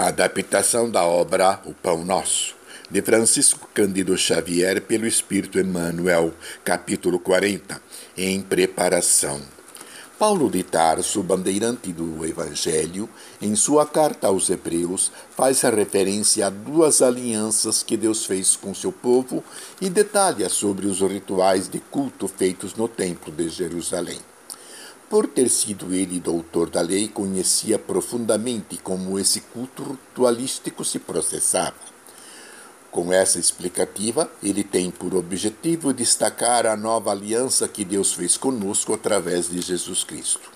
A adaptação da obra O Pão Nosso, de Francisco Cândido Xavier, pelo Espírito Emmanuel, capítulo 40, em preparação. Paulo de Tarso, bandeirante do Evangelho, em sua carta aos Hebreus, faz a referência a duas alianças que Deus fez com seu povo e detalha sobre os rituais de culto feitos no Templo de Jerusalém. Por ter sido ele doutor da lei, conhecia profundamente como esse culto ritualístico se processava. Com essa explicativa, ele tem por objetivo destacar a nova aliança que Deus fez conosco através de Jesus Cristo.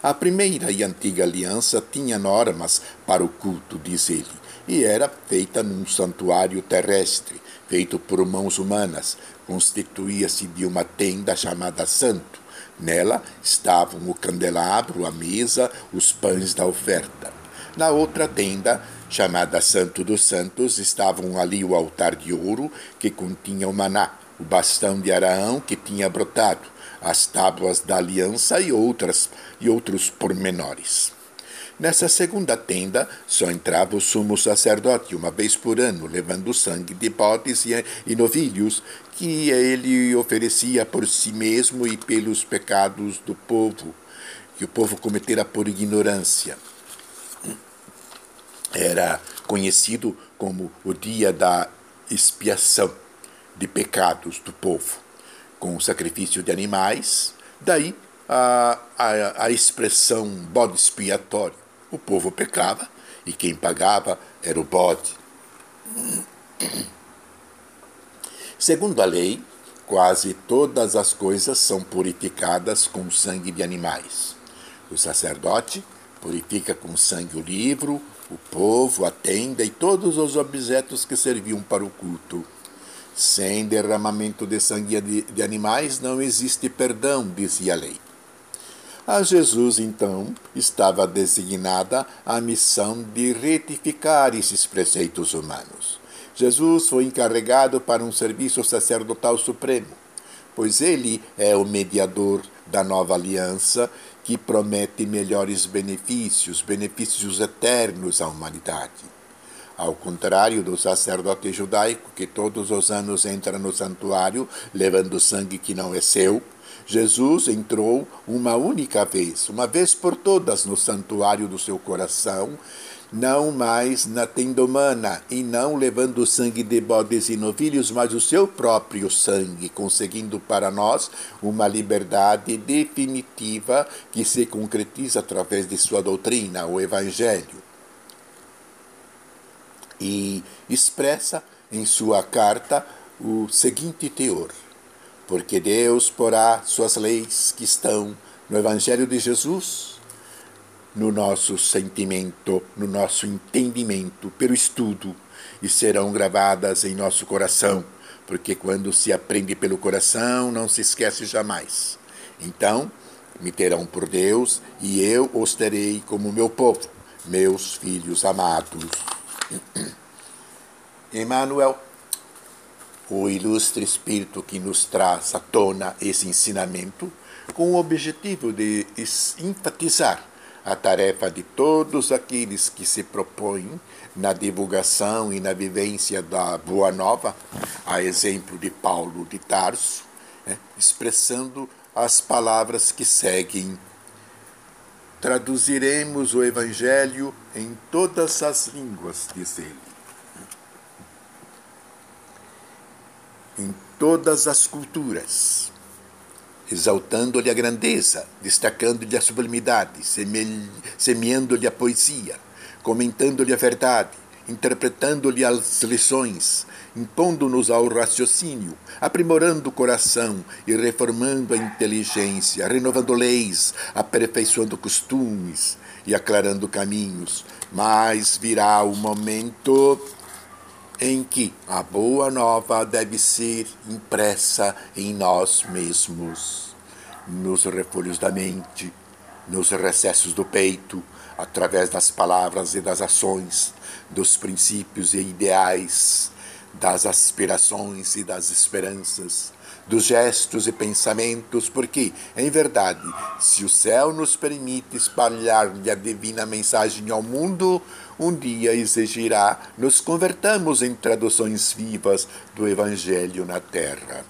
A primeira e antiga aliança tinha normas para o culto, diz ele, e era feita num santuário terrestre, feito por mãos humanas. Constituía-se de uma tenda chamada Santo. Nela estavam o candelabro, a mesa, os pães da oferta. Na outra tenda chamada Santo dos Santos, estavam ali o altar de ouro que continha o maná, o bastão de Araão que tinha brotado, as tábuas da aliança e outras e outros pormenores. Nessa segunda tenda só entrava o sumo sacerdote uma vez por ano, levando sangue de bodes e novilhos que ele oferecia por si mesmo e pelos pecados do povo, que o povo cometera por ignorância era conhecido como o dia da expiação de pecados do povo, com o sacrifício de animais, daí a, a, a expressão bode expiatório. O povo pecava e quem pagava era o bode. Segundo a lei, quase todas as coisas são purificadas com sangue de animais. O sacerdote purifica com sangue o livro, o povo, a tenda e todos os objetos que serviam para o culto. Sem derramamento de sangue de animais não existe perdão, dizia a lei. A Jesus, então, estava designada a missão de retificar esses preceitos humanos. Jesus foi encarregado para um serviço sacerdotal supremo, pois ele é o mediador da nova aliança que promete melhores benefícios, benefícios eternos à humanidade. Ao contrário do sacerdote judaico que todos os anos entra no santuário levando sangue que não é seu, Jesus entrou uma única vez, uma vez por todas, no santuário do seu coração não mais na tenda humana, e não levando o sangue de bodes e novilhos, mas o seu próprio sangue, conseguindo para nós uma liberdade definitiva que se concretiza através de sua doutrina, o Evangelho. E expressa em sua carta o seguinte teor: Porque Deus porá suas leis que estão no Evangelho de Jesus no nosso sentimento, no nosso entendimento, pelo estudo, e serão gravadas em nosso coração, porque quando se aprende pelo coração, não se esquece jamais. Então, me terão por Deus, e eu os terei como meu povo, meus filhos amados. Emmanuel, o ilustre Espírito que nos traz à tona esse ensinamento, com o objetivo de enfatizar a tarefa de todos aqueles que se propõem na divulgação e na vivência da Boa Nova, a exemplo de Paulo de Tarso, né, expressando as palavras que seguem. Traduziremos o Evangelho em todas as línguas, diz ele. Em todas as culturas exaltando-lhe a grandeza, destacando-lhe a sublimidade, semeando-lhe a poesia, comentando-lhe a verdade, interpretando-lhe as lições, impondo-nos ao raciocínio, aprimorando o coração e reformando a inteligência, renovando leis, aperfeiçoando costumes e aclarando caminhos. Mas virá o momento em que a boa nova deve ser impressa em nós mesmos, nos refolhos da mente, nos recessos do peito, através das palavras e das ações, dos princípios e ideais, das aspirações e das esperanças, dos gestos e pensamentos, porque, em verdade, se o céu nos permite espalhar-lhe a divina mensagem ao mundo, um dia exigirá nos convertamos em traduções vivas do Evangelho na terra.